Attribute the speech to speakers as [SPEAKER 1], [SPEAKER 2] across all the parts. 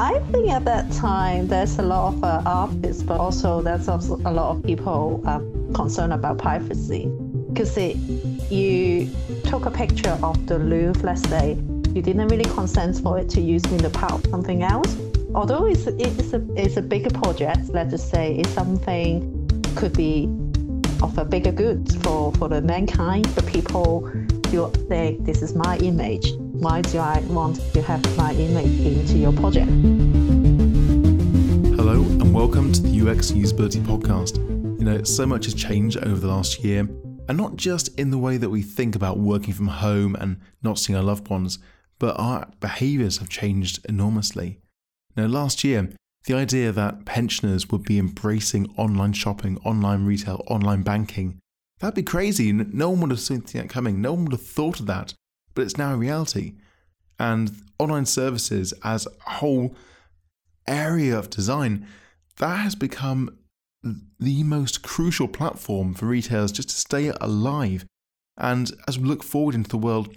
[SPEAKER 1] I think at that time there's a lot of uh, artists, but also there's also a lot of people uh, concerned about privacy. Because you took a picture of the Louvre, let's say, you didn't really consent for it to use in the part something else. Although it's, it's, a, it's a bigger project, let's just say it's something could be of a bigger good for, for the mankind, the people you say this is my image. Why do I want to have my image into your project?
[SPEAKER 2] Hello and welcome to the UX Usability Podcast. You know, so much has changed over the last year, and not just in the way that we think about working from home and not seeing our loved ones, but our behaviours have changed enormously. Now, last year, the idea that pensioners would be embracing online shopping, online retail, online banking, that'd be crazy. No one would have seen that coming. No one would have thought of that, but it's now a reality. And online services as a whole area of design, that has become the most crucial platform for retailers just to stay alive. And as we look forward into the world,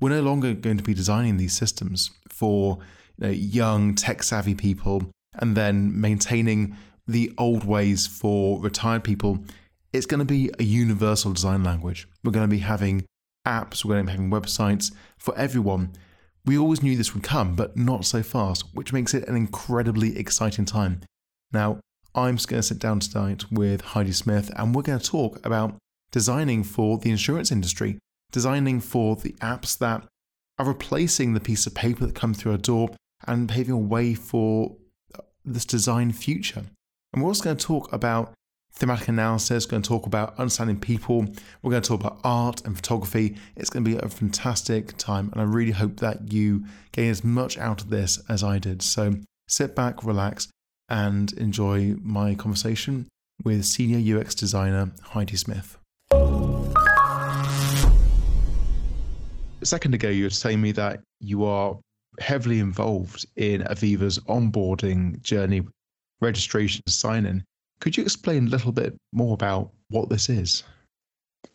[SPEAKER 2] we're no longer going to be designing these systems for you know, young, tech savvy people and then maintaining the old ways for retired people, it's going to be a universal design language. We're going to be having apps, we're going to be having websites for everyone. We always knew this would come, but not so fast, which makes it an incredibly exciting time. Now, I'm just going to sit down tonight with Heidi Smith and we're going to talk about designing for the insurance industry, designing for the apps that are replacing the piece of paper that comes through our door and paving a way for this design future. And we're also going to talk about thematic analysis, going to talk about understanding people, we're going to talk about art and photography. It's going to be a fantastic time, and I really hope that you gain as much out of this as I did. So sit back, relax, and enjoy my conversation with senior UX designer Heidi Smith. A second ago, you were telling me that you are heavily involved in Aviva's onboarding journey, registration, sign in. Could you explain a little bit more about what this is?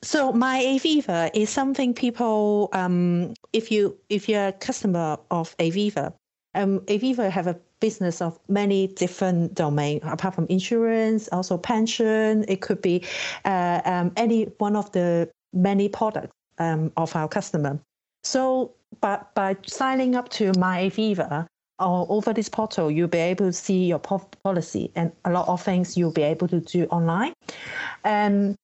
[SPEAKER 1] So my Aviva is something people, um, if you if you're a customer of Aviva, um, Aviva have a business of many different domains apart from insurance, also pension. It could be uh, um, any one of the many products um, of our customer. So but by signing up to MyAviva or over this portal, you'll be able to see your policy and a lot of things you'll be able to do online. And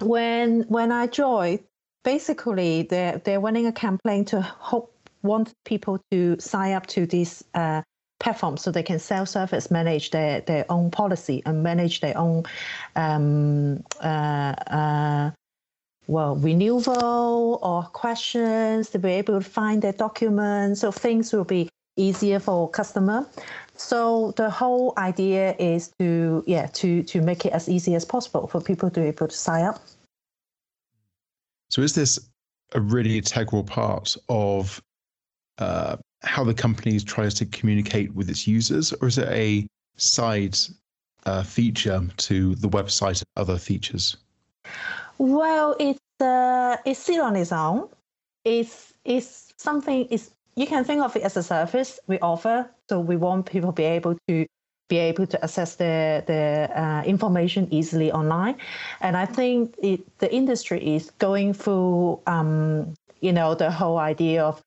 [SPEAKER 1] when when I joined, basically they're they're running a campaign to hope want people to sign up to this uh, platform so they can self-service manage their, their own policy and manage their own um, uh, uh, well, renewal or questions to be able to find their documents. So things will be easier for customer. So the whole idea is to yeah to to make it as easy as possible for people to be able to sign up.
[SPEAKER 2] So is this a really integral part of uh, how the company tries to communicate with its users, or is it a side uh, feature to the website and other features?
[SPEAKER 1] Well, it's uh, it's still on its own. It's it's something. It's you can think of it as a service we offer. So we want people to be able to be able to access the the uh, information easily online. And I think it, the industry is going through, um, you know, the whole idea of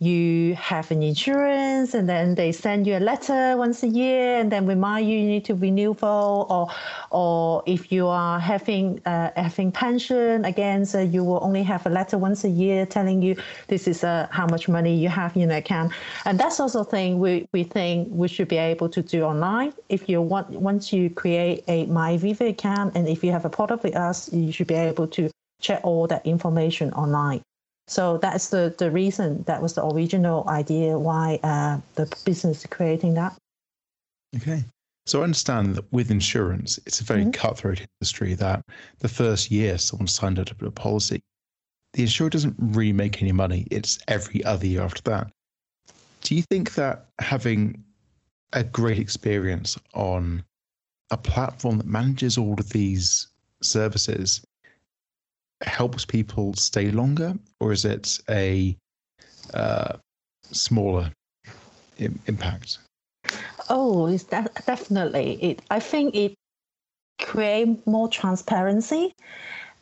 [SPEAKER 1] you have an insurance and then they send you a letter once a year and then remind you you need to renew for or or if you are having uh, having pension again so you will only have a letter once a year telling you this is uh, how much money you have in account. And that's also thing we, we think we should be able to do online. If you want once you create a MyAviva account and if you have a product with us you should be able to check all that information online so that's the, the reason that was the original idea why uh, the business is creating that.
[SPEAKER 2] Okay. So I understand that with insurance, it's a very mm-hmm. cutthroat industry that the first year someone signed up to a policy, the insurer doesn't really make any money. It's every other year after that. Do you think that having a great experience on a platform that manages all of these services helps people stay longer, or is it a uh, smaller Im- impact?
[SPEAKER 1] Oh, it's de- definitely it. I think it create more transparency,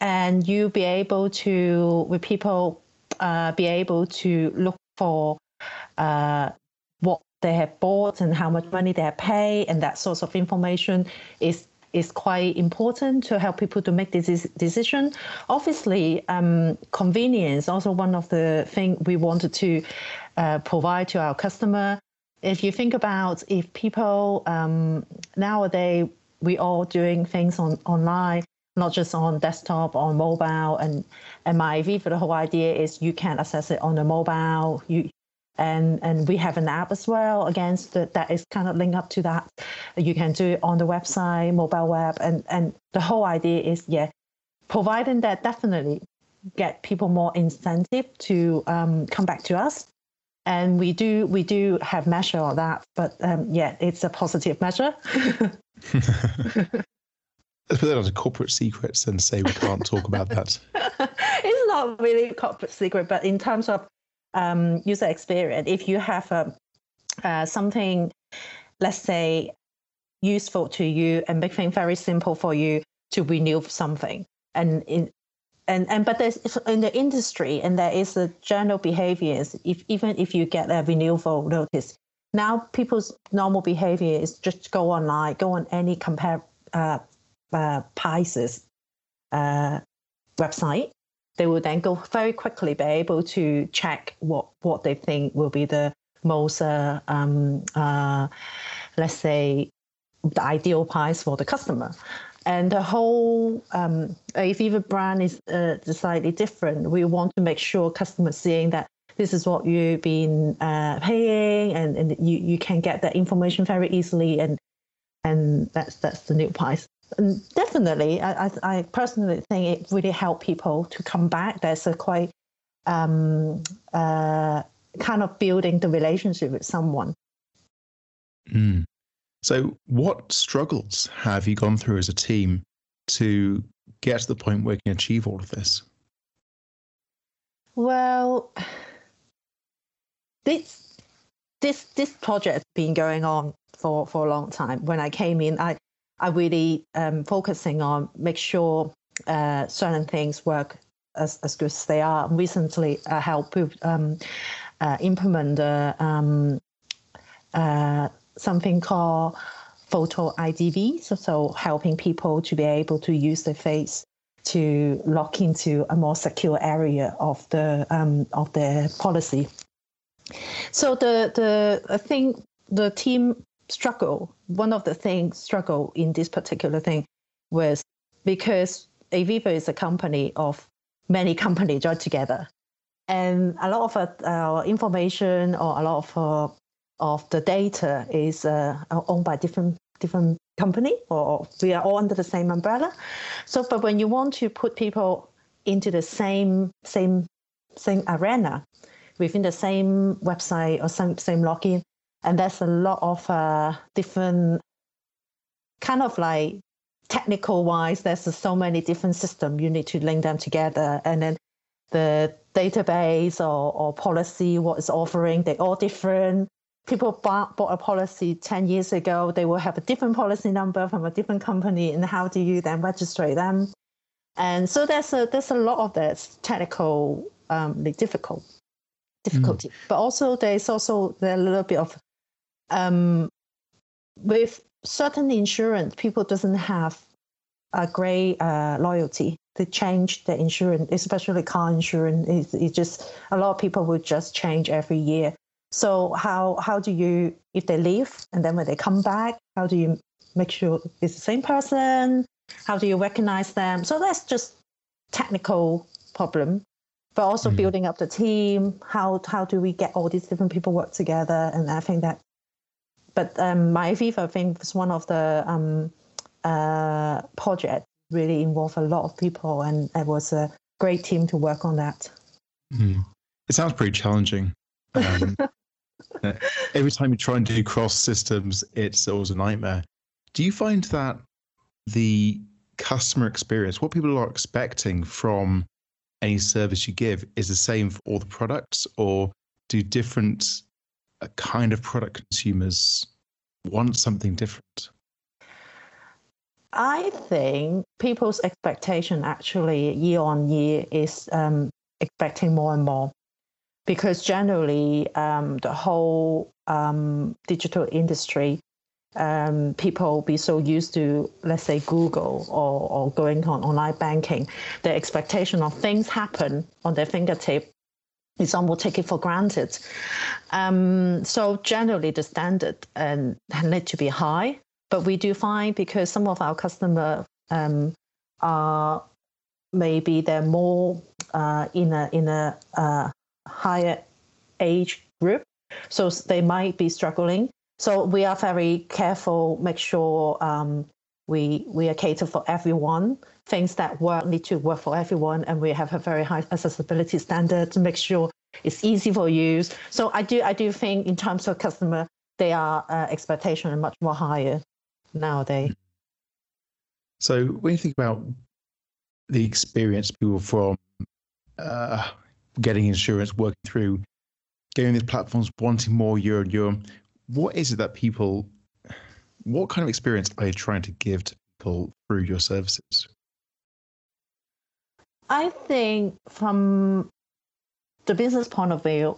[SPEAKER 1] and you be able to with people uh, be able to look for uh, what they have bought and how much money they have paid, and that sort of information is is quite important to help people to make this decision. Obviously, um, convenience also one of the things we wanted to uh, provide to our customer. If you think about if people um, nowadays we all doing things on online, not just on desktop, on mobile, and and my Aviva, the whole idea is you can access it on the mobile. You and and we have an app as well against the, that is kind of linked up to that. You can do it on the website mobile web and and the whole idea is yeah providing that definitely get people more incentive to um, come back to us. And we do we do have measure of that but um, yeah it's a positive measure.
[SPEAKER 2] Let's put that as a corporate secrets and say we can't talk about that.
[SPEAKER 1] it's not really a corporate secret, but in terms of um, user experience, if you have a, um, uh, something, let's say, useful to you and make things very simple for you to renew something, and in and and but there's in the industry and there is a general behaviors. If even if you get a renewal notice, now people's normal behavior is just go online, go on any compare uh, uh, prices uh, website they will then go very quickly be able to check what what they think will be the most uh, um, uh, let's say the ideal price for the customer and the whole um, Aviva brand is uh, slightly different. We want to make sure customers seeing that this is what you've been uh, paying, and, and you, you can get that information very easily, and and that's that's the new price. And definitely, I, I, personally think it really helped people to come back. There's a quite um, uh, kind of building the relationship with someone.
[SPEAKER 2] Mm. So, what struggles have you gone through as a team to get to the point where you can achieve all of this?
[SPEAKER 1] Well, this this this project has been going on for, for a long time. When I came in, I are really um, focusing on make sure uh, certain things work as, as good as they are. Recently, I helped um, uh, implement um, uh, something called photo IDV, so, so helping people to be able to use their face to lock into a more secure area of the um, of their policy. So the the I think the team struggle, one of the things struggle in this particular thing was because Aviva is a company of many companies joined together. And a lot of our information or a lot of, uh, of the data is uh, owned by different different company or we are all under the same umbrella. So, but when you want to put people into the same same same arena within the same website or same same login, and there's a lot of uh, different kind of like technical wise there's so many different systems you need to link them together. And then the database or, or policy what is offering they're all different. People bought, bought a policy 10 years ago. They will have a different policy number from a different company and how do you then register them? And so there's a there's a lot of that technical um, difficult difficulty. Mm. but also there's also a little bit of um, with certain insurance, people doesn't have a great uh, loyalty. They change the insurance, especially car insurance. It's, it's just a lot of people would just change every year. So how how do you if they leave and then when they come back, how do you make sure it's the same person? How do you recognize them? So that's just technical problem, but also mm-hmm. building up the team. How how do we get all these different people work together? And I think that but um, my Aviva, I think, was one of the um, uh, projects really involved a lot of people, and it was a great team to work on that.
[SPEAKER 2] Mm. It sounds pretty challenging. Um, uh, every time you try and do cross systems, it's always a nightmare. Do you find that the customer experience, what people are expecting from any service you give, is the same for all the products, or do different a kind of product consumers want something different?
[SPEAKER 1] I think people's expectation actually year on year is um, expecting more and more because generally um, the whole um, digital industry um, people be so used to, let's say, Google or, or going on online banking, the expectation of things happen on their fingertip some will take it for granted. Um, so generally, the standard um, need to be high, but we do find because some of our customer um, are maybe they're more uh, in a in a uh, higher age group, so they might be struggling. So we are very careful, make sure um, we we are cater for everyone. Things that work need to work for everyone, and we have a very high accessibility standard to make sure it's easy for use. So I do I do think in terms of customer, their uh, expectation are much more higher nowadays.
[SPEAKER 2] So when you think about the experience people from uh, getting insurance, working through, getting these platforms, wanting more year on year, what is it that people, what kind of experience are you trying to give to people through your services?
[SPEAKER 1] I think from the business point of view,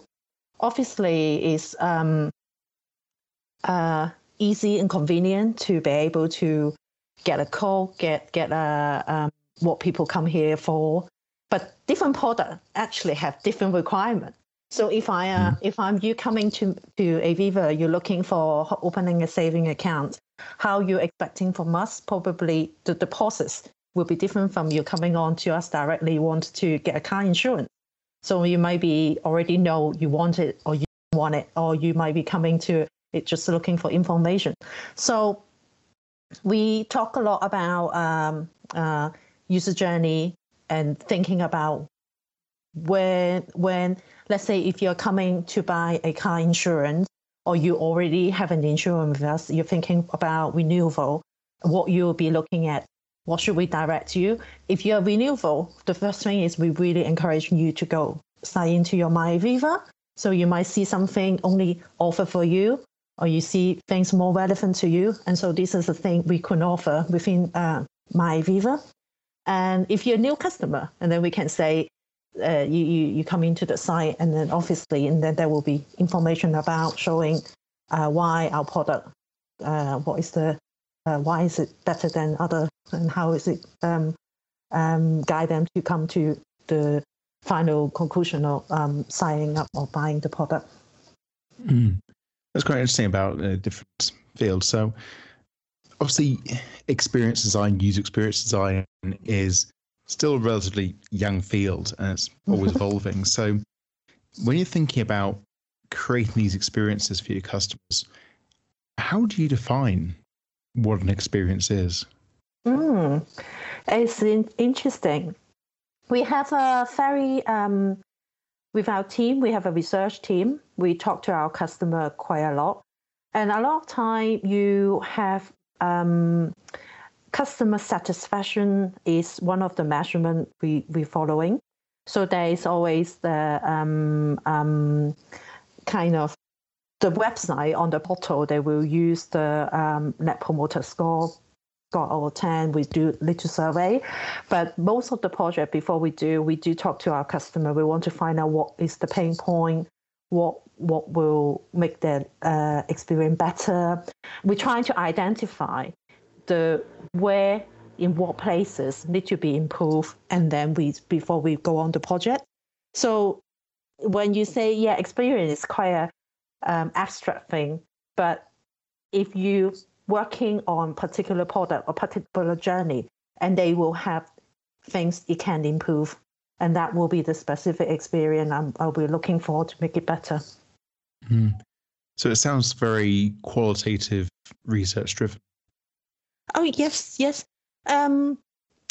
[SPEAKER 1] obviously is um, uh, easy and convenient to be able to get a call, get get a, um, what people come here for. But different products actually have different requirements. So if I uh, mm. if I'm you coming to to Aviva, you're looking for opening a saving account. How you expecting from us? Probably the, the process will be different from you coming on to us directly. You want to get a car insurance, so you might be already know you want it or you want it, or you might be coming to it just looking for information. So we talk a lot about um, uh, user journey and thinking about when when let's say if you're coming to buy a car insurance or you already have an insurance with us, you're thinking about renewal, what you'll be looking at. What should we direct you? If you're renewal, the first thing is we really encourage you to go sign into your MyAviva. So you might see something only offer for you, or you see things more relevant to you. And so this is the thing we can offer within uh, MyAviva. And if you're a new customer, and then we can say, uh, you, you, you come into the site and then obviously and then there will be information about showing uh, why our product uh, what is the uh, why is it better than other and how is it um, um, guide them to come to the final conclusion of um, signing up or buying the product.
[SPEAKER 2] Mm. That's quite interesting about uh, different fields. So obviously experience design, user experience design is still a relatively young field and it's always evolving. So when you're thinking about creating these experiences for your customers, how do you define what an experience is?
[SPEAKER 1] Mm, it's in- interesting. We have a very, um, with our team, we have a research team. We talk to our customer quite a lot. And a lot of time you have um, customer satisfaction is one of the measurement we we following. So there is always the um, um, kind of the website on the portal. They will use the um, net promoter score score over 10 we do little survey but most of the project before we do we do talk to our customer we want to find out what is the pain point what what will make their uh, experience better we're trying to identify the where in what places need to be improved and then we before we go on the project. So when you say yeah experience is quite a um, abstract thing but if you working on particular product or particular journey and they will have things it can improve and that will be the specific experience I'm, i'll be looking for to make it better.
[SPEAKER 2] Mm. so it sounds very qualitative research driven
[SPEAKER 1] Oh yes, yes. Um,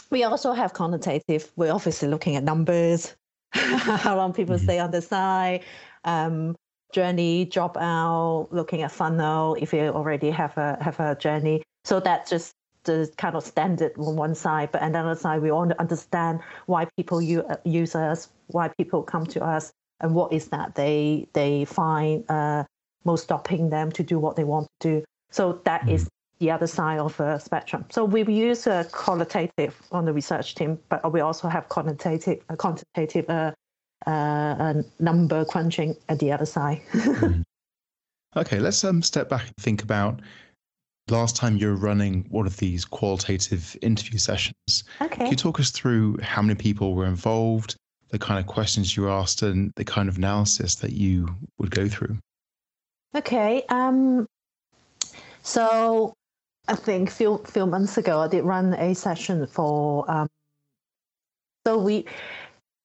[SPEAKER 1] we also have quantitative. We're obviously looking at numbers, how long people mm-hmm. stay on the site, um, journey, drop out, looking at funnel if you already have a have a journey. So that's just the kind of standard on one side, but on the other side, we want to understand why people use us, why people come to us, and what is that they they find uh, most stopping them to do what they want to do. So that mm. is the other side of the spectrum. So we use a qualitative on the research team, but we also have quantitative, uh, quantitative uh, uh, number crunching at the other side. mm.
[SPEAKER 2] Okay, let's um, step back and think about last time you were running one of these qualitative interview sessions.
[SPEAKER 1] Okay.
[SPEAKER 2] Can you talk us through how many people were involved, the kind of questions you asked, and the kind of analysis that you would go through?
[SPEAKER 1] Okay. Um, so I think few few months ago I did run a session for um, so we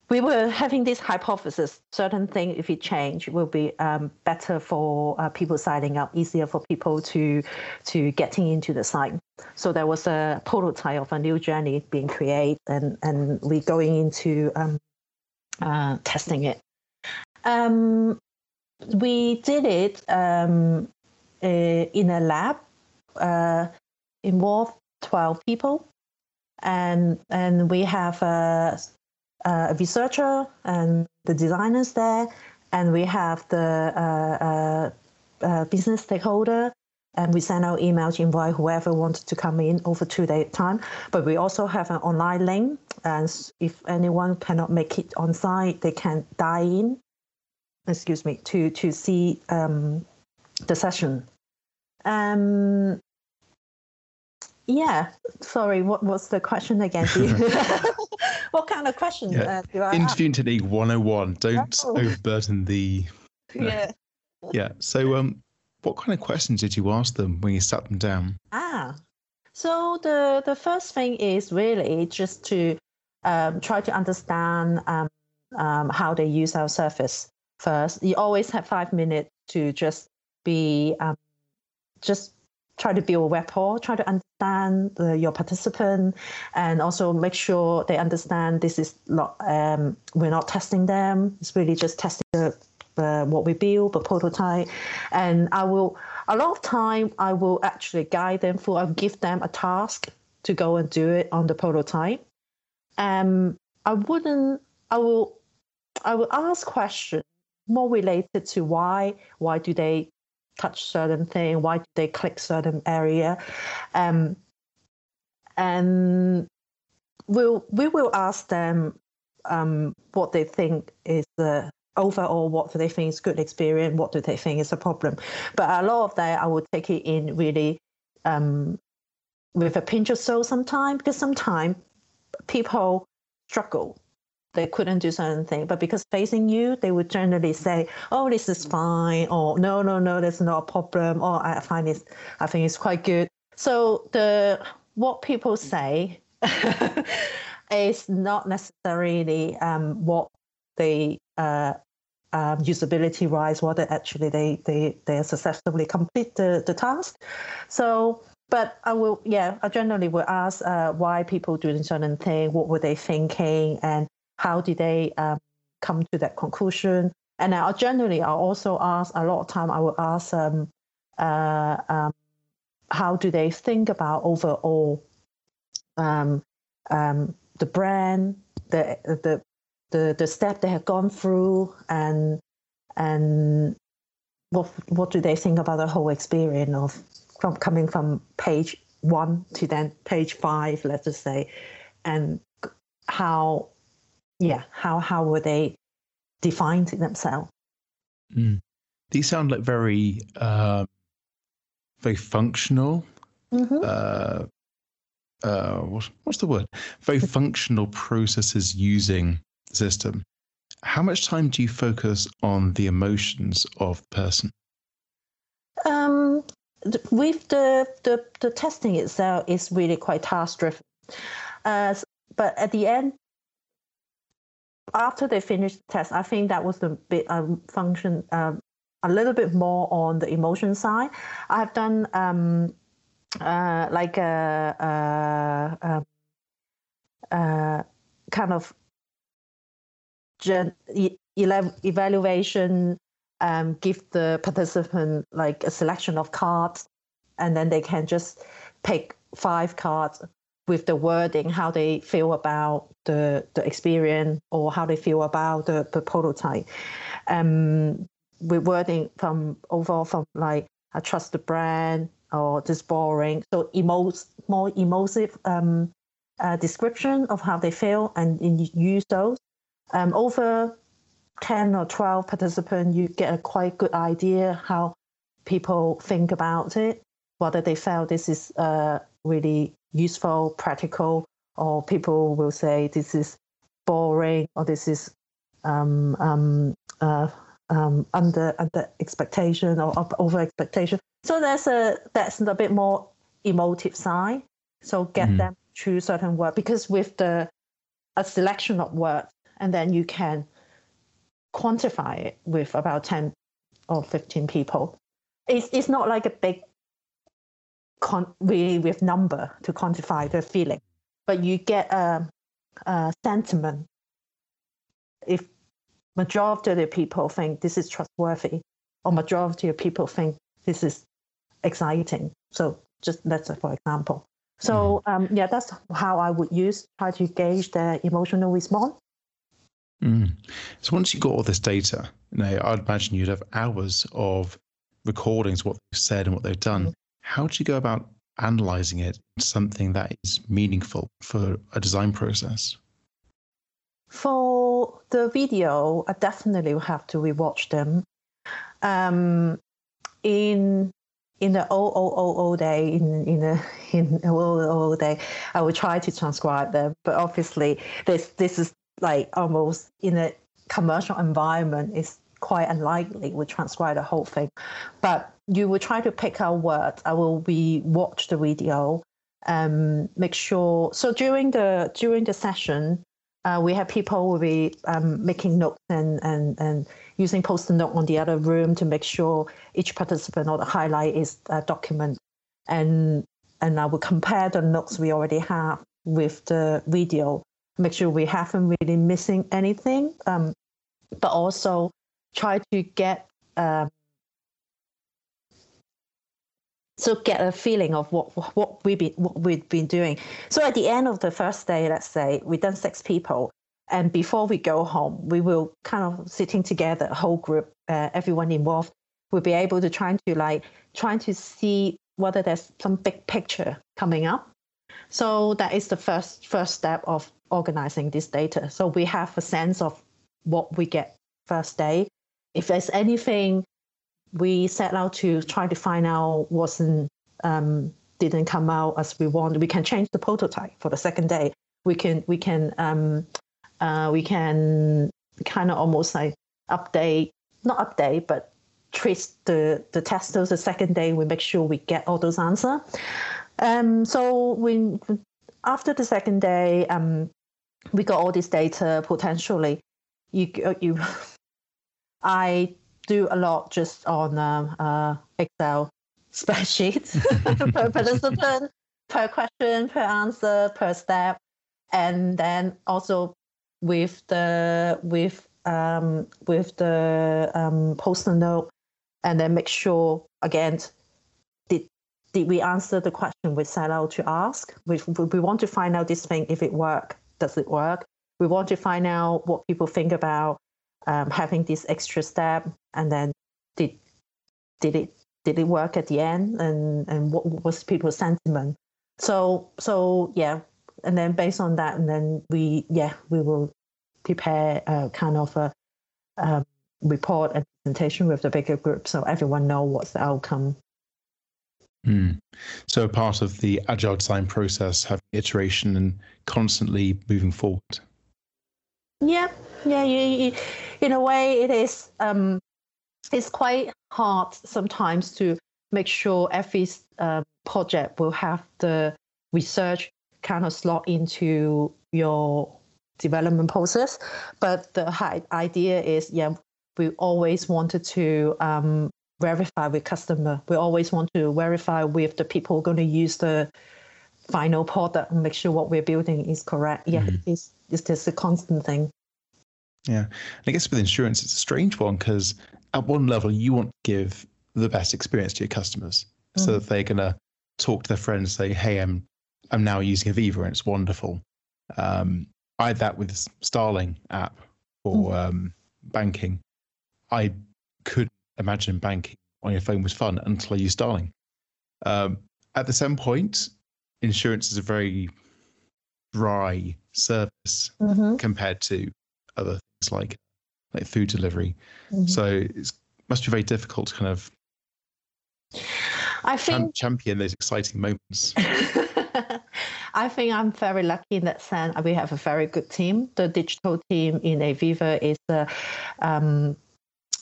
[SPEAKER 1] we were having this hypothesis certain thing if it change will be um, better for uh, people signing up easier for people to to getting into the site. So there was a prototype of a new journey being created and and we going into um, uh, testing it. Um, we did it uh, in a lab uh, involved 12 people. And and we have a, a, researcher and the designers there. And we have the uh, uh, uh, business stakeholder. And we send out emails to invite whoever wanted to come in over two day time. But we also have an online link. And if anyone cannot make it on site they can dial in excuse me to to see um, the session um, yeah. Sorry, what was the question again? what kind of question yeah. uh, do I
[SPEAKER 2] Interviewing technique 101. Don't oh. overburden the.
[SPEAKER 1] yeah.
[SPEAKER 2] Yeah. So, um, what kind of questions did you ask them when you sat them down?
[SPEAKER 1] Ah, so the the first thing is really just to um, try to understand um, um, how they use our service first. You always have five minutes to just be um, just try to build a rapport, try to understand the, your participant, and also make sure they understand this is not um, we're not testing them. It's really just testing the, uh, what we build, the prototype. And I will a lot of time I will actually guide them through. I'll give them a task to go and do it on the prototype. Um, I wouldn't. I will. I will ask questions more related to why. Why do they touch certain thing? Why they click certain area? Um, and we'll we will ask them um, what they think is the overall what do they think is good experience, what do they think is a problem. But a lot of that I would take it in really um, with a pinch of salt sometimes because sometimes people struggle they couldn't do certain things. But because facing you, they would generally say, "Oh, this is fine," or "No, no, no, that's not a problem," or "I find it, I think it's quite good." So the what people say is not necessarily um, what they uh, um, usability wise, what they actually they they they successfully complete the, the task. So but I will, yeah, I generally will ask uh, why people doing certain thing, what were they thinking, and how did they um, come to that conclusion? And I generally, I also ask a lot of time. I will ask um, uh, um, how do they think about overall um, um, the brand, the the the the step they have gone through, and and what what do they think about the whole experience of from coming from page one to then page five, let's just say, and how yeah, how how were they defined themselves?
[SPEAKER 2] Mm. These sound like very uh, very functional. Mm-hmm. Uh, uh, what, what's the word? Very functional processes using the system. How much time do you focus on the emotions of the person?
[SPEAKER 1] Um, with the, the, the testing itself is really quite task driven. Uh, but at the end, after they finished the test, I think that was the bit um, function um, a little bit more on the emotion side. I have done um, uh, like a, a, a, a, kind of gen- evaluation, um, give the participant like a selection of cards, and then they can just pick five cards with the wording, how they feel about the, the experience or how they feel about the, the prototype. Um, with wording from overall from like, I trust the brand, or this boring. So emo- more emotive um, uh, description of how they feel and use those. Um, over 10 or 12 participants, you get a quite good idea how people think about it, whether they feel this is uh, really useful, practical, or people will say this is boring or this is um, um, uh, um, under under expectation or over expectation. So there's a that's a bit more emotive side. So get mm. them to certain words because with the a selection of words, and then you can quantify it with about ten or fifteen people. It's it's not like a big con- really with number to quantify the feeling, but you get a, a sentiment. If majority of the people think this is trustworthy, or majority of people think this is exciting. So just that's a, for example. So mm. um, yeah, that's how I would use try to gauge their emotional response.
[SPEAKER 2] Mm. So once you got all this data, you know, I'd imagine you'd have hours of recordings, what they've said and what they've done. Mm. How do you go about analyzing it something that is meaningful for a design process?
[SPEAKER 1] For the video, I definitely will have to rewatch them. Um, in in the old old old old day in in the in old old day, I will try to transcribe them. But obviously, this this is like almost in a commercial environment. It's quite unlikely we transcribe the whole thing. But you will try to pick out words. I will be watch the video, um, make sure. So during the during the session, uh, we have people will be um, making notes and, and, and using post-it note on the other room to make sure each participant or the highlight is a document. And and I will compare the notes we already have with the video, make sure we haven't really missing anything, um, but also try to get um, so get a feeling of what what we be what we've been doing. So at the end of the first day, let's say we've done six people, and before we go home, we will kind of sitting together, whole group, uh, everyone involved, will be able to try to like trying to see whether there's some big picture coming up. So that is the first first step of organizing this data. So we have a sense of what we get first day. If there's anything we set out to try to find out wasn't um, didn't come out as we want. We can change the prototype for the second day. We can we can um, uh, we can kind of almost like update, not update, but trace the the testers the second day. We make sure we get all those answers. Um, so we after the second day, um, we got all this data potentially. You you, I do a lot just on um, uh, Excel spreadsheets per participant, per question, per answer, per step, and then also with the with um, with the um, post-it note, and then make sure again did did we answer the question we set out to ask? We we want to find out this thing if it work. Does it work? We want to find out what people think about um, having this extra step, and then did did it did it work at the end, and and what was people's sentiment? So so yeah, and then based on that, and then we yeah we will prepare a kind of a, a report and presentation with the bigger group, so everyone know what's the outcome.
[SPEAKER 2] Mm. So part of the agile design process, having iteration and constantly moving forward.
[SPEAKER 1] Yeah, yeah. You, you, in a way, it is. Um, it's quite hard sometimes to make sure every uh, project will have the research kind of slot into your development process. But the idea is, yeah, we always wanted to um, verify with customer. We always want to verify with the people going to use the final product and make sure what we're building is correct. Yeah, mm-hmm. it's, it's just a constant thing.
[SPEAKER 2] Yeah. And I guess with insurance, it's a strange one because at one level, you want to give the best experience to your customers mm. so that they're going to talk to their friends, say, hey, I'm, I'm now using Aviva and it's wonderful. Um, I had that with Starling app for mm. um, banking. I couldn't imagine banking on your phone was fun until I used Starling. Um, at the same point, insurance is a very dry service
[SPEAKER 1] Mhm.
[SPEAKER 2] compared to other things like like food delivery.
[SPEAKER 1] Mhm.
[SPEAKER 2] So it must be very difficult to kind of
[SPEAKER 1] I think
[SPEAKER 2] champion those exciting moments.
[SPEAKER 1] I think I'm very lucky in that sense. We have a very good team. The digital team in Aviva is uh, um,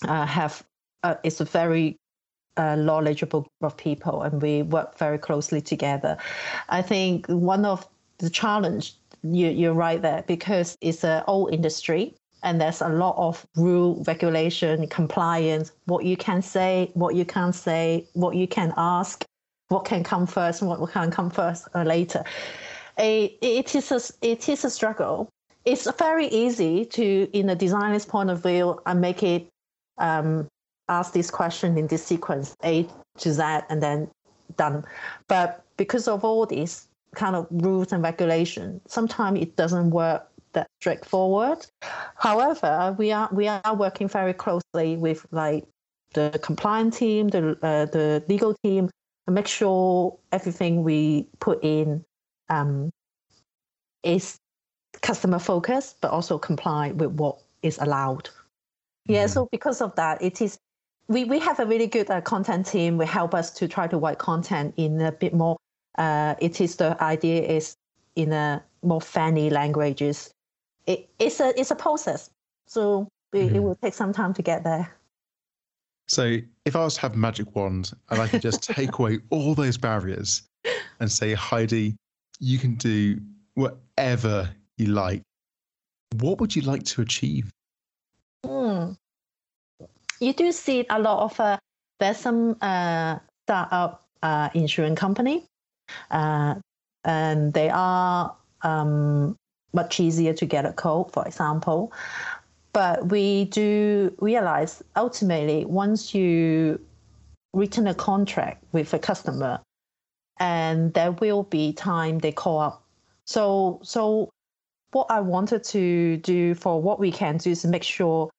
[SPEAKER 1] uh, have uh, is a very uh, knowledgeable group of people, and we work very closely together. I think one of the challenge you, you're right there because it's an old industry and there's a lot of rule regulation compliance what you can say what you can't say what you can ask what can come first what can come first or later. A, it is a it is a struggle. It's very easy to in a designer's point of view and make it um, ask this question in this sequence a to z and then done. But because of all these kind of rules and regulation sometimes it doesn't work that straightforward. However, we are we are working very closely with like the compliance team, the uh, the legal team, to make sure everything we put in um, is customer focused, but also comply with what is allowed. Yeah,
[SPEAKER 2] Mhm.
[SPEAKER 1] so because of that, it is we, we have a really good uh, content team. We help us to try to write content in a bit more. Uh, it is the idea is in a more fanny languages. It, it's a it's a process, so it, it
[SPEAKER 2] Mhm.
[SPEAKER 1] will take some time to get there.
[SPEAKER 2] So if I was to have magic wand and I could just take away all those barriers and say, Heidi, you can do whatever you like, what would you like to achieve?
[SPEAKER 1] Hmm. You do see a lot of uh, there's some uh, startup uh, insurance company, uh, and they are um, much easier to get a code, for example. But we do realize ultimately once you written a contract with a customer, and there will be time they call up. So so what I wanted to do for what we can do is make sure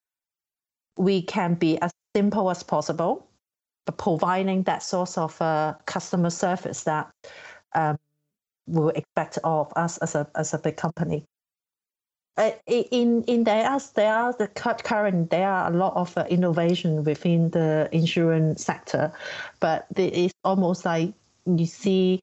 [SPEAKER 1] we can be as simple as possible, but providing that source of uh, customer service that um, will expect of us as a as a big company. Uh, in in there are there are the cur- current there are a lot of uh, innovation within the insurance sector, but it is almost like you see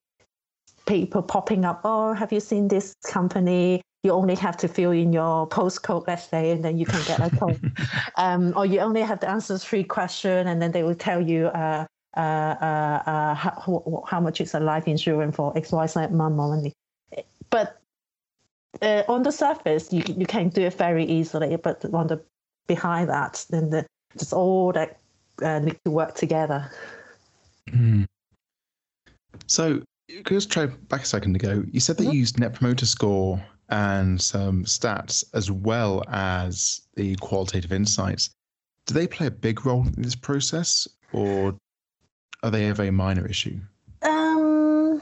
[SPEAKER 1] people popping up. Oh, have you seen this company? You only have to fill in your postcode, let's say, and then you can get a code. um, or you only have to answer three questions, and then they will tell you uh, uh, uh, uh, how, how much is a life insurance for X, Y, Z month money. But uh, on the surface, you you can do it very easily. But on the behind that, then the, it's all that uh, need to work together.
[SPEAKER 2] Hmm. So, just try back a second ago. You said that
[SPEAKER 1] Mhm.
[SPEAKER 2] you used Net Promoter Score and some stats as well as the qualitative insights. Do they play a big role in this process, or are they a very minor issue?
[SPEAKER 1] Um,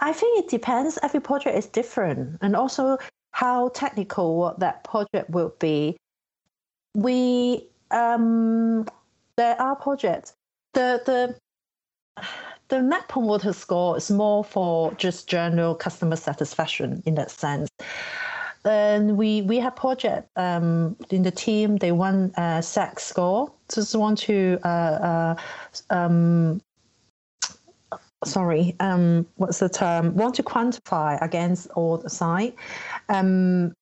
[SPEAKER 1] I think it depends. Every project is different, and also how technical that project will be. We um, there are projects. The the the net promoter score is more for just general customer satisfaction in that sense. And we we have project um, in the team. They want a SAC score. Just want to uh, uh, um, sorry, um, what's the term? Want to quantify against all the side. Um,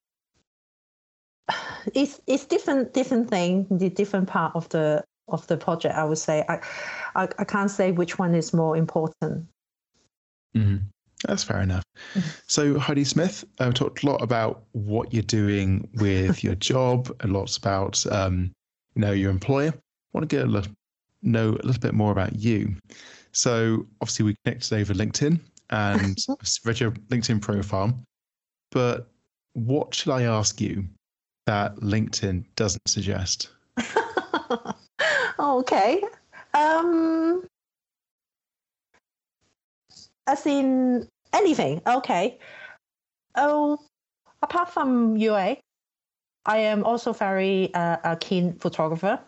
[SPEAKER 1] it's it's different different thing, the different part of the of the project. I would say I I, I can't say which one is more important.
[SPEAKER 2] Mm-hmm. That's fair enough. So, Heidi Smith, uh, talked a lot about what you're doing with your job, and lots about um, you know your employer. I want to get a little, know a little bit more about you. So, obviously, we connected over LinkedIn and I've read your LinkedIn profile. But what should I ask you that LinkedIn doesn't suggest?
[SPEAKER 1] okay. Um, as in anything. Okay. Oh, apart from UA, I am also very uh, a keen photographer,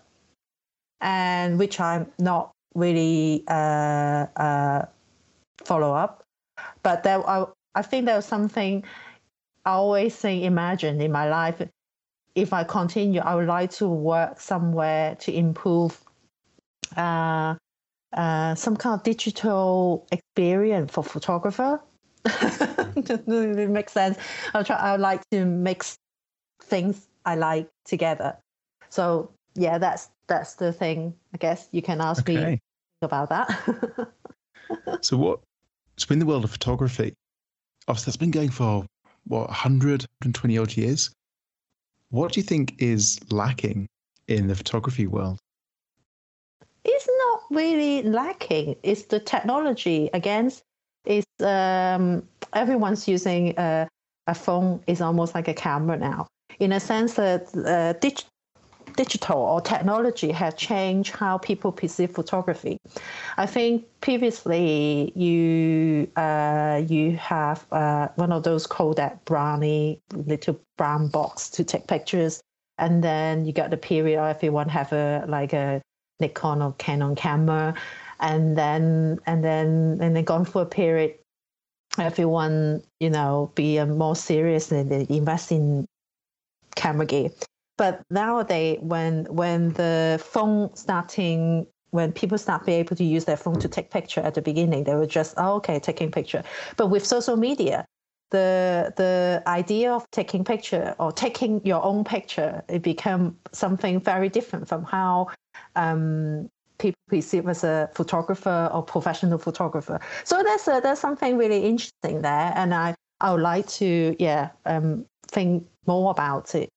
[SPEAKER 1] and which I'm not really uh, uh, follow up. But there, I, I think there was something I always say, imagine in my life, if I continue, I would like to work somewhere to improve uh, uh, some kind of digital experience for photographer. it makes sense. I try. I like to mix things I like together. So yeah, that's that's the thing. I guess you can ask okay. me about that.
[SPEAKER 2] so what? So in the world of photography, obviously that's been going for what 100, 120 odd years. What do you think is lacking in the photography world?
[SPEAKER 1] It's not really lacking. It's the technology. Against, it's um, everyone's using a, a phone. is almost like a camera now. In a sense that uh, dig- digital or technology has changed how people perceive photography. I think previously you uh, you have uh, one of those Kodak brownie little brown box to take pictures, and then you got the period everyone have a like a Nikon or Canon camera, and then and then and then gone for a period everyone you know be more serious and they invest in camera gear but nowadays, when when the phone starting when people start being able to use their phone to take picture at the beginning, they were just oh, okay taking picture. But with social media, the the idea of taking picture or taking your own picture it become something very different from how um, people perceive as a photographer or professional photographer. So there's a, something really interesting there, and I I would like to yeah um, think more about it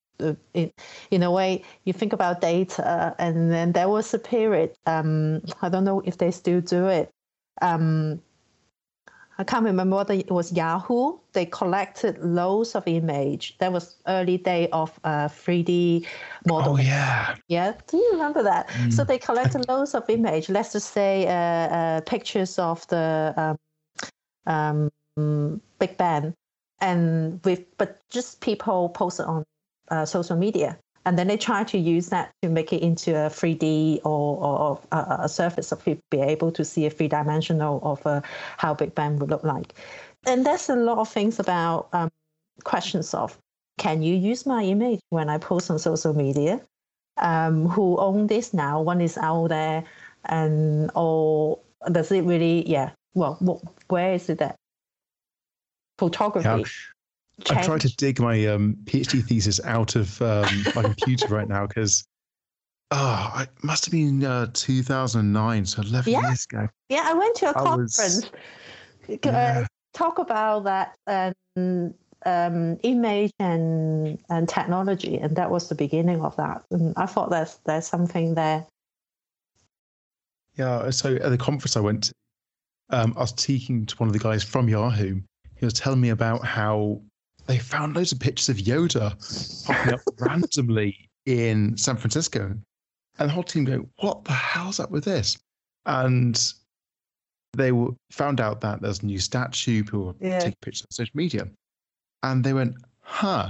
[SPEAKER 1] in, in a way, you think about data, and then there was a period. Um, I don't know if they still do it. Um, I can't remember whether it was Yahoo. They collected loads of image. That was early day of uh, 3D model.
[SPEAKER 2] Oh yeah.
[SPEAKER 1] Yeah. Do you remember that? Mm. So they collected loads of image. Let's just say uh, uh, pictures of the um, um, Big Ben, and with but just people posted on uh, social media. And then they try to use that to make it into a 3D or, or, or a surface of people be able to see a three dimensional of uh, how Big Ben would look like. And there's a lot of things about um, questions of can you use my image when I post on social media? Um, who own this now? One is out there, and or does it really? Yeah. Well, where is it that photography? Yeah.
[SPEAKER 2] I'm trying to dig my um, PhD thesis out of um, my computer right now because oh, it must have been uh, 2009, so 11
[SPEAKER 1] yeah.
[SPEAKER 2] years ago.
[SPEAKER 1] Yeah, I went to a I conference. Was, uh, yeah. talk about that um, um, image and and technology, and that was the beginning of that. And I thought there's there's something there.
[SPEAKER 2] Yeah, so at the conference I went to, um, I was speaking to one of the guys from Yahoo. He was telling me about how they found loads of pictures of Yoda popping up randomly in San Francisco. And the whole team go, What the hell's up with this? And they were, found out that there's a new statue, people were yeah. taking pictures on social media. And they went, Huh,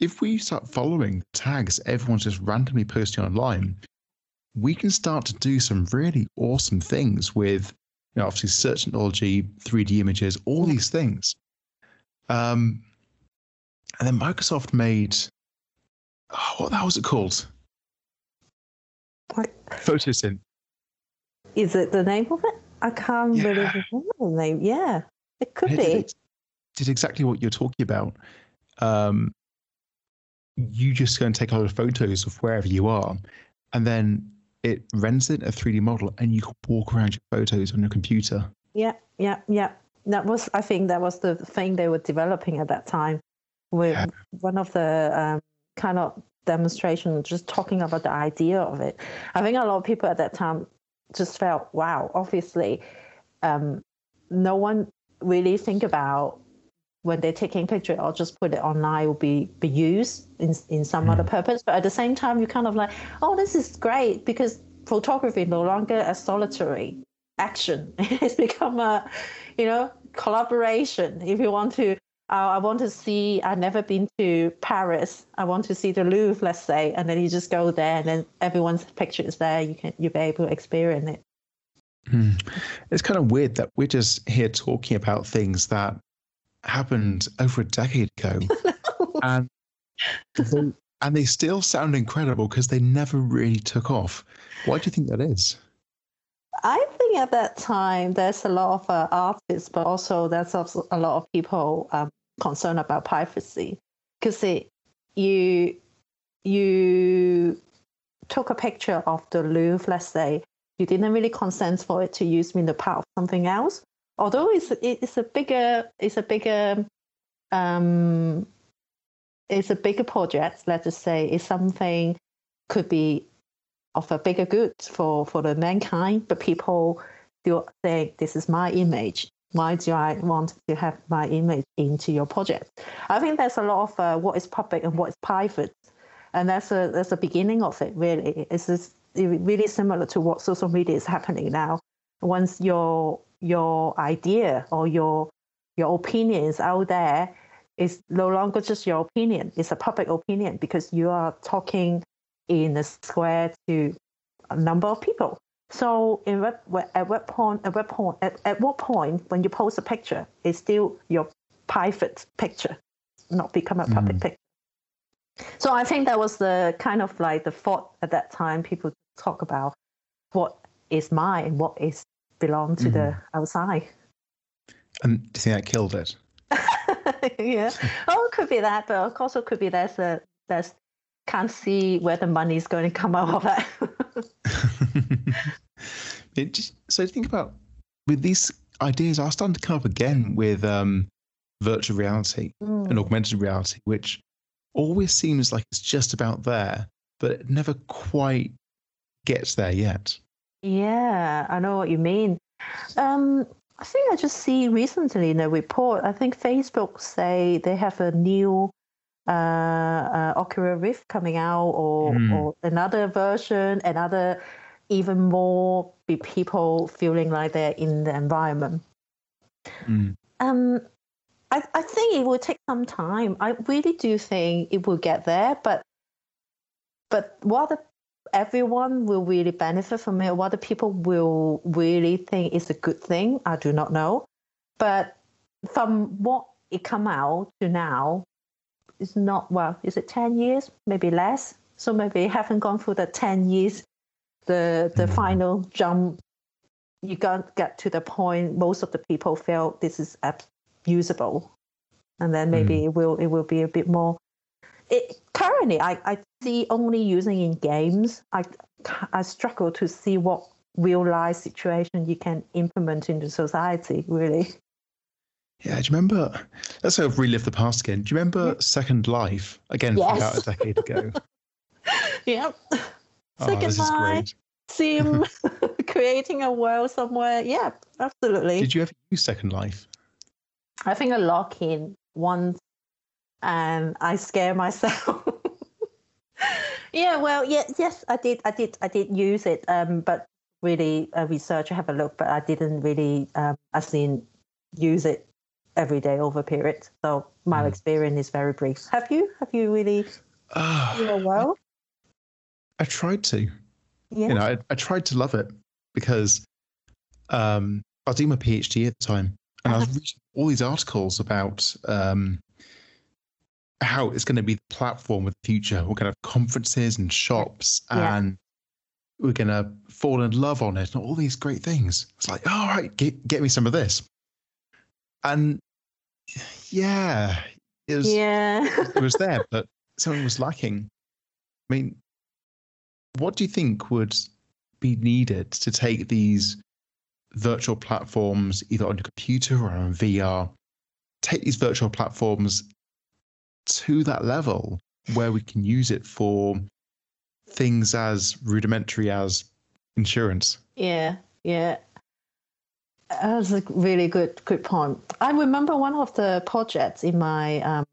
[SPEAKER 2] if we start following tags everyone's just randomly posting online, we can start to do some really awesome things with, you know, obviously search technology, 3D images, all these things. Um, and then Microsoft made oh, what the hell was it called?
[SPEAKER 1] What?
[SPEAKER 2] Photosynth.
[SPEAKER 1] Is it the name of it? I can't yeah. really remember the name. Yeah, it could it be. Did,
[SPEAKER 2] did, exactly what you're talking about. Um, you just go and take a lot of photos of wherever you are, and then it renders it a 3D model, and you can walk around your photos on your computer.
[SPEAKER 1] Yeah, yeah, yeah. That was, I think, that was the thing they were developing at that time with yeah. one of the um, kind of demonstration, just talking about the idea of it. I think a lot of people at that time just felt, wow, obviously, um, no one really think about when they're taking picture or just put it online will be, be used in, in some mm. other purpose. But at the same time, you kind of like, oh, this is great because photography no longer a solitary action. it's become a, you know, collaboration. If you want to uh, I want to see, I've never been to Paris. I want to see the Louvre, let's say. And then you just go there and then everyone's picture is there. You can, you'll be able to experience it.
[SPEAKER 2] Mm. It's kind of weird that we're just here talking about things that happened over a decade ago, and they, and they still sound incredible because they never really took off. Why do you think that is?
[SPEAKER 1] I think at that time there's a lot of uh, artists, but also there's also a lot of people um, concerned about privacy because you you took a picture of the Louvre, let's say, you didn't really consent for it to use me in the part of something else. Although it's it's a bigger it's a bigger um, it's a bigger project. Let's just say it's something could be of a bigger good for for the mankind, but people still think this is my image. Why do I want to have my image into your project? I think there's a lot of uh, what is public and what is private, and that's a that's the beginning of it. Really, it's just really similar to what social media is happening now. Once your your idea or your your opinion is out there, it's no longer just your opinion. It's a public opinion because you are talking in a square to a number of people. So in what, at what point at what point at, at what point when you post a picture, it's still your private picture, not become a public mm. picture. So I think that was the kind of like the thought at that time. People talk about what is mine, what is belong to mm-hmm. the outside.
[SPEAKER 2] And do you think that killed it?
[SPEAKER 1] yeah. oh, it could be that, but of course it could be there's a there's can't see where the money is going to come out of
[SPEAKER 2] it. it just, so think about with these ideas are starting to come up again with um, virtual reality mm. and augmented reality, which always seems like it's just about there, but it never quite gets there yet.
[SPEAKER 1] Yeah, I know what you mean. Um, I think I just see recently in a report. I think Facebook say they have a new uh, uh, Oculus Rift coming out, or mm. or another version, another even more be people feeling like they're in the environment. Mm. Um, I, I think it will take some time. I really do think it will get there, but but what everyone will really benefit from it, whether people will really think it's a good thing, I do not know. But from what it come out to now, it's not well. Is it ten years? Maybe less. So maybe haven't gone through the ten years, the the mm. final jump. You can't get to the point. Most of the people feel this is usable, and then maybe mm. it will it will be a bit more it, currently, I, I see only using in games. I, I struggle to see what real life situation you can implement into society, really.
[SPEAKER 2] Yeah, do you remember? Let's sort of relive the past again. Do you remember Second Life? Again, yes. about a decade ago.
[SPEAKER 1] yep. Oh, Second Life. Sim, creating a world somewhere. Yeah, absolutely.
[SPEAKER 2] Did you ever use Second Life?
[SPEAKER 1] I think I log in once and I scare myself. yeah, well, yeah, yes, I did, I did, I did use it, um, but really uh, research, have a look, but I didn't really, um, I seen use it every day over a period. So my mm. experience is very brief. Have you? Have you really? Uh, well,
[SPEAKER 2] I, I, tried to. Yeah. You know, I, I tried to love it because um, I was doing my PhD at the time, and I was uh-huh. reading all these articles about um, how it's going to be the platform of the future. We're going to have conferences and shops, yeah. and we're going to fall in love on it, and all these great things. It's like, all right, get get me some of this. And yeah, it was
[SPEAKER 1] yeah,
[SPEAKER 2] it was there, but something was lacking. I mean, what do you think would be needed to take these virtual platforms, either on your computer or on VR, take these virtual platforms to that level where we can use it for things as rudimentary as insurance.
[SPEAKER 1] Yeah, yeah. That's a really good good point. I remember one of the projects in my um,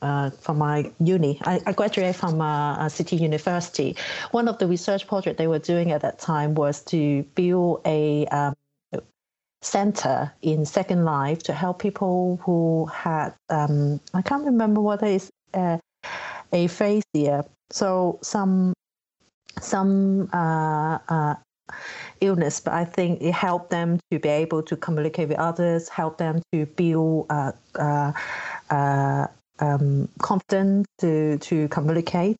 [SPEAKER 1] uh, from my uni. I, I graduated from uh, City University. One of the research projects they were doing at that time was to build a um, center in Second Life to help people who had um, I can't remember what is uh, aphasia. So some some uh, uh, illness, but I think it helped them to be able to communicate with others, help them to build uh, uh, uh, um, confidence to to communicate.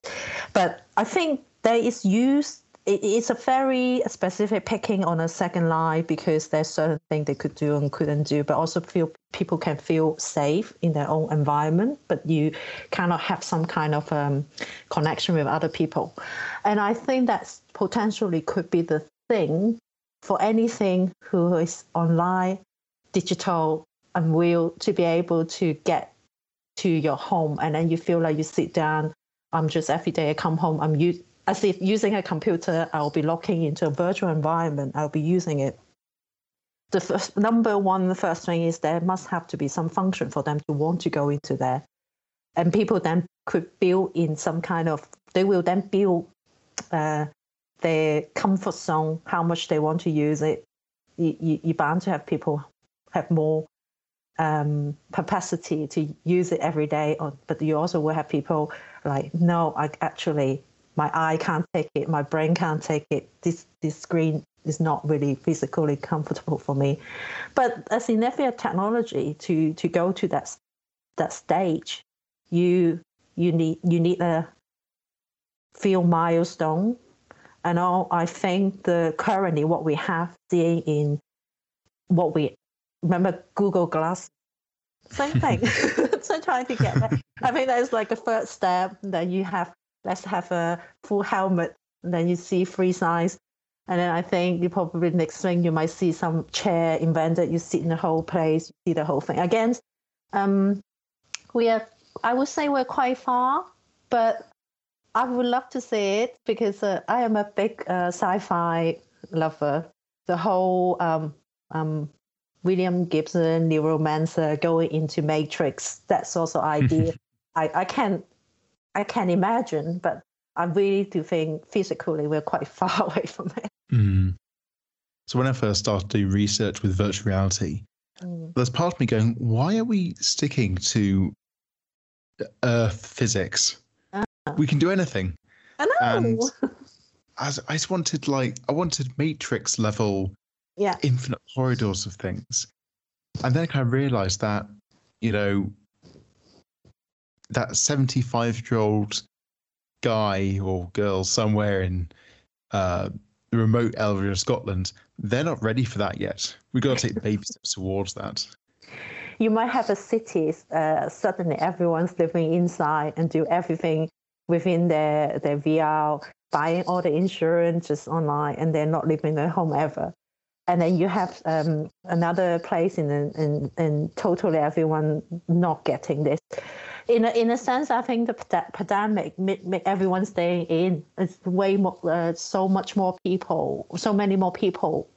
[SPEAKER 1] But I think there is use. It's a very specific picking on a Second Life because there's certain things they could do and couldn't do, but also feel people can feel safe in their own environment, but you cannot have some kind of um, connection with other people. And I think that potentially could be the thing for anything who is online, digital, and will to be able to get to your home. And then you feel like you sit down i'm just every day i come home i'm u- as if using a computer i'll be locking into a virtual environment i'll be using it. The first, number one the first thing is there must have to be some function for them to want to go into there. And people then could build in some kind of they will then build uh, their comfort zone how much they want to use it you, you, you're bound to have people have more um, capacity to use it every day. Or, but you also will have people like, no, I actually my eye can't take it, my brain can't take it. This this screen is not really physically comfortable for me. But as in every technology, to to go to that that stage, you you need you need a few milestone. And all I think the currently what we have seeing in what we remember Google Glass? Same thing. so trying to get that. I think that's like a first step. Then you have let's have a full helmet. Then you see free size. And then I think you probably next thing you might see some chair invented. You sit in the whole place, you see the whole thing. Again, um, we are. I would say we're quite far, but I would love to see it because uh, I am a big uh, sci-fi lover. The whole um, um, William Gibson, Neuromancer going into Matrix, that sort of idea. I, I can I can imagine, but I really do think physically we're quite far away from it.
[SPEAKER 2] Mm. So when I first started doing research with virtual reality, mm. there's part of me going, why are we sticking to Earth physics? We can do anything.
[SPEAKER 1] I know. And
[SPEAKER 2] I, I just wanted like I wanted Matrix level
[SPEAKER 1] yeah.
[SPEAKER 2] infinite corridors of things. And then I kind of realized that, you know, that 75 year old guy or girl somewhere in uh, the remote area of Scotland, they're not ready for that yet. We've got to take baby steps towards that.
[SPEAKER 1] You might have a city, uh, suddenly everyone's living inside and do everything within their, their VR, buying all the insurance just online, and they're not leaving their home ever and then you have um, another place in, in in totally everyone not getting this. In a, in a sense, I think the pandemic made, made everyone staying in. It's way more, uh, so much more people, so many more people,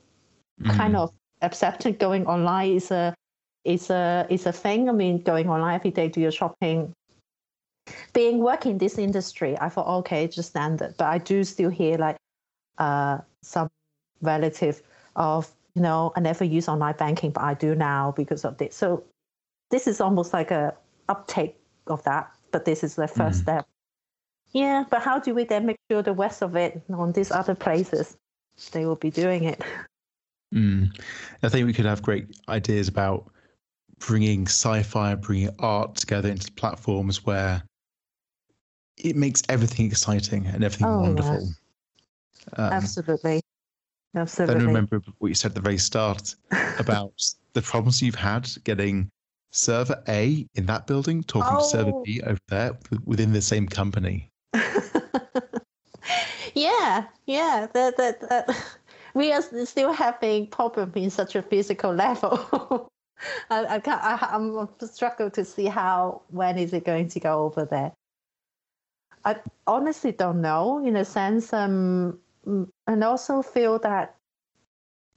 [SPEAKER 1] mm. kind of accepted going online is a is a is a thing. I mean, going online every day, do your shopping. Being working in this industry, I thought okay, just standard. But I do still hear like uh, some relative of you know I never use online banking, but I do now because of this. So this is almost like a uptake of that, but this is the 1st mm step. Yeah, but how do we then make sure the rest of it on these other places they will be doing it?
[SPEAKER 2] Mm. I think we could have great ideas about bringing sci-fi, bringing art together into platforms where it makes everything exciting and everything oh, wonderful.
[SPEAKER 1] Um, Absolutely. Absolutely.
[SPEAKER 2] Then remember what you said at the very start about the problems you've had getting server A in that building talking oh. to server B oh. over there within the same company.
[SPEAKER 1] yeah, yeah. That, that, that, we are still having problem in such a physical level. I, I can't, I, I'm struggle to see how when is it going to go over there. I honestly don't know. In a sense, um, Mm, and also feel that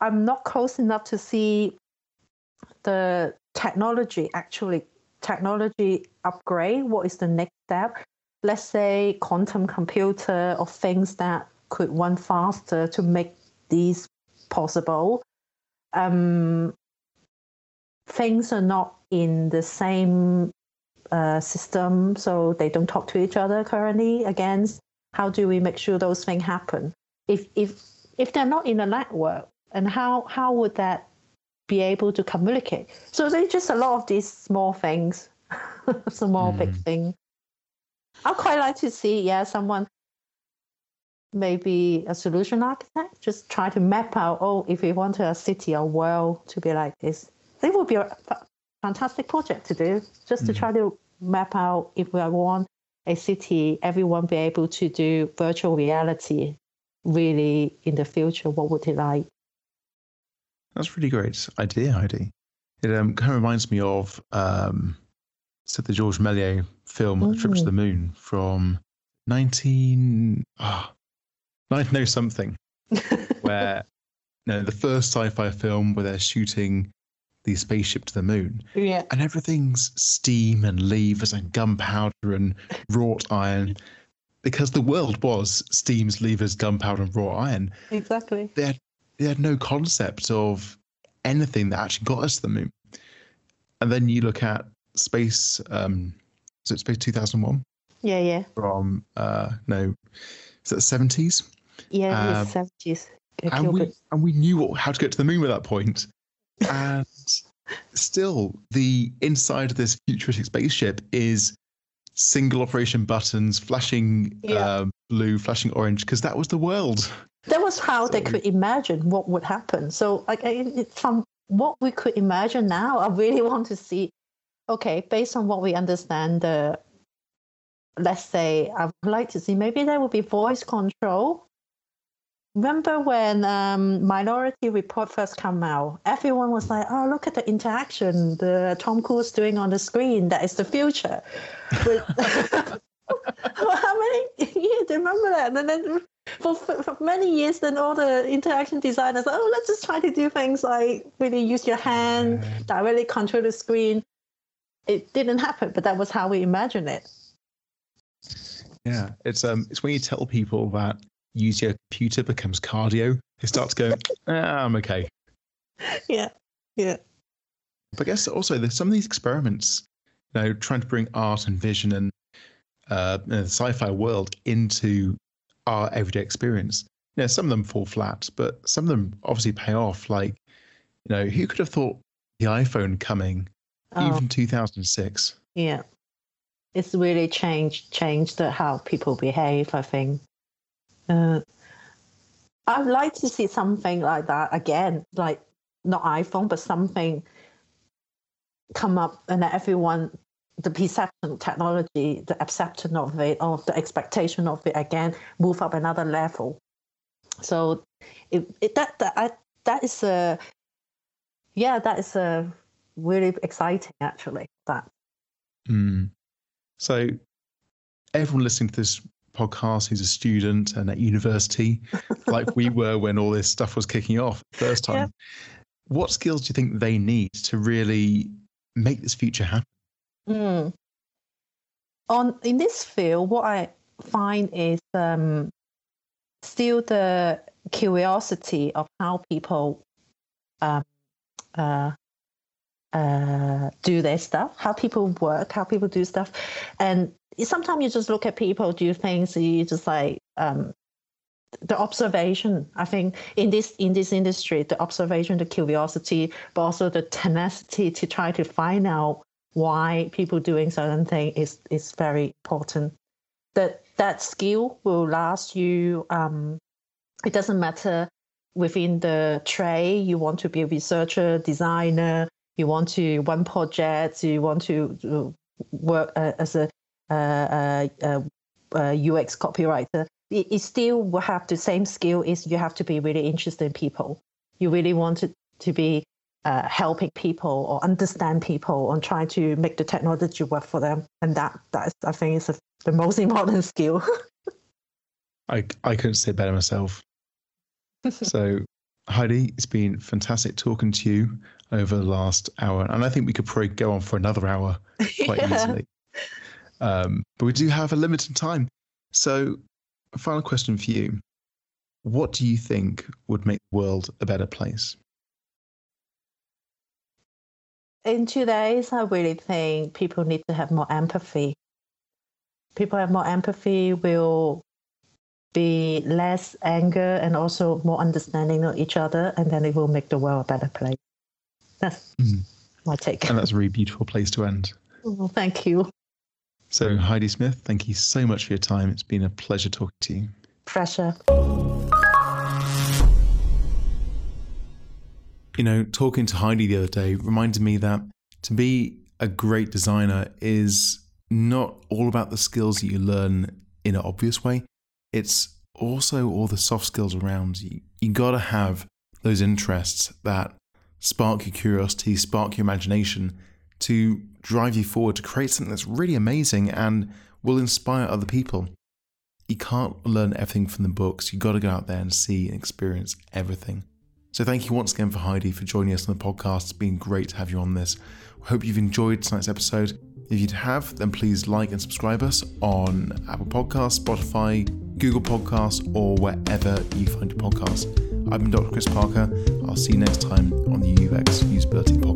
[SPEAKER 1] I'm not close enough to see the technology actually technology upgrade. What is the next step? Let's say quantum computer or things that could run faster to make these possible. Um, things are not in the same uh, system, so they don't talk to each other currently. Again, how do we make sure those things happen? if if if they're not in a network, and how how would that be able to communicate? So there's just a lot of these small things, small mm. big thing. I'd quite like to see, yeah, someone maybe a solution architect just try to map out oh if we want a city or world to be like this it would be a fantastic project to do just to mm. try to map out if we want a city everyone be able to do virtual reality really in the future what would it like
[SPEAKER 2] that's a really great idea heidi it um, kind of reminds me of um, so the george Méliès film mm. trip to the moon from 19 oh, I know something where you know, the first sci-fi film where they're shooting the spaceship to the moon.
[SPEAKER 1] Yeah.
[SPEAKER 2] And everything's steam and levers and gunpowder and wrought iron. Because the world was steams, levers, gunpowder, and wrought iron.
[SPEAKER 1] Exactly.
[SPEAKER 2] They had, they had no concept of anything that actually got us to the moon. And then you look at space, um, is it Space 2001?
[SPEAKER 1] Yeah, yeah.
[SPEAKER 2] From, uh, no, is it the 70s?
[SPEAKER 1] Yeah, um, seventies.
[SPEAKER 2] And we, and we knew how to get to the moon at that point. And still, the inside of this futuristic spaceship is single operation buttons, flashing yeah. um, blue, flashing orange, because that was the world.
[SPEAKER 1] That was how so, they could imagine what would happen. So, like, from what we could imagine now, I really want to see. Okay, based on what we understand, the uh, let's say I would like to see maybe there will be voice control remember when um, Minority Report first came out? Everyone was like, "Oh, look at the interaction the Tom Cruise doing on the screen. That is the future." But, how many you remember that? And then for, for, many years, then all the interaction designers, oh, let's just try to do things like really use your hand, directly control the screen. It didn't happen, but that was how we imagined it.
[SPEAKER 2] Yeah, it's um, it's when you tell people that use your computer becomes cardio. It starts going, ah, I'm okay.
[SPEAKER 1] Yeah, yeah.
[SPEAKER 2] But I guess also there's some of these experiments, you know, trying to bring art and vision and uh, the sci-fi world into our everyday experience. You know, some of them fall flat, but some of them obviously pay off. Like, you know, who could have thought the iPhone coming oh. even 2006?
[SPEAKER 1] Yeah, it's really changed changed how people behave. I think uh, I'd like to see something like that again, like not iPhone, but something come up and everyone, the perception technology, the acceptance of it, of the expectation of it again, move up another level. So it, it that that I, that is a yeah, that is a really exciting actually. That.
[SPEAKER 2] Mm. So everyone listening to this podcast who's a student and at university, like we were when all this stuff was kicking off first time, yeah. what skills do you think they need to really make this future happen?
[SPEAKER 1] Mm. On in this field, what I find is um, still the curiosity of how people um, uh, uh, do their stuff, how people work, how people do stuff, and sometimes you just look at people do things, you just like um, the observation. I think in this in this industry, the observation, the curiosity, but also the tenacity to try to find out why people doing certain thing is is very important. That that skill will last you. Um, it doesn't matter within the trade. You want to be a researcher, designer. You want to run projects. You want to work uh, as a uh, uh, UX uh, copywriter, it, it, still will have the same skill. Is you have to be really interested in people. You really want to, to be uh, helping people or understand people and try to make the technology work for them. And that that I think is a, the most important skill.
[SPEAKER 2] I I couldn't say better myself. so Heidi, it's been fantastic talking to you over the last hour, and I think we could probably go on for another hour quite yeah. easily. Um, but we do have a limited time. So, a final question for you. What do you think would make the world a better place?
[SPEAKER 1] In today's, I really think people need to have more empathy. People have more empathy will be less anger and also more understanding of each other, and then it will make the world a better place. That's mm. my take.
[SPEAKER 2] And that's a really beautiful place to end.
[SPEAKER 1] Oh, thank you.
[SPEAKER 2] So, Heidi Smith, thank you so much for your time. It's been a pleasure talking to you.
[SPEAKER 1] Pleasure.
[SPEAKER 2] You know, talking to Heidi the other day reminded me that to be a great designer is not all about the skills that you learn in an obvious way. It's also all the soft skills around you. You got to have those interests that spark your curiosity, spark your imagination to drive you forward to create something that's really amazing and will inspire other people. You can't learn everything from the books. You've got to go out there and see and experience everything. So thank you once again for Heidi for joining us on the podcast. It's been great to have you on this. Hope you've enjoyed tonight's episode. If you'd have, then please like and subscribe us on Apple Podcasts, Spotify, Google Podcasts, or wherever you find your podcasts. I've been Dr. Chris Parker. I'll see you next time on the UX Usability Podcast.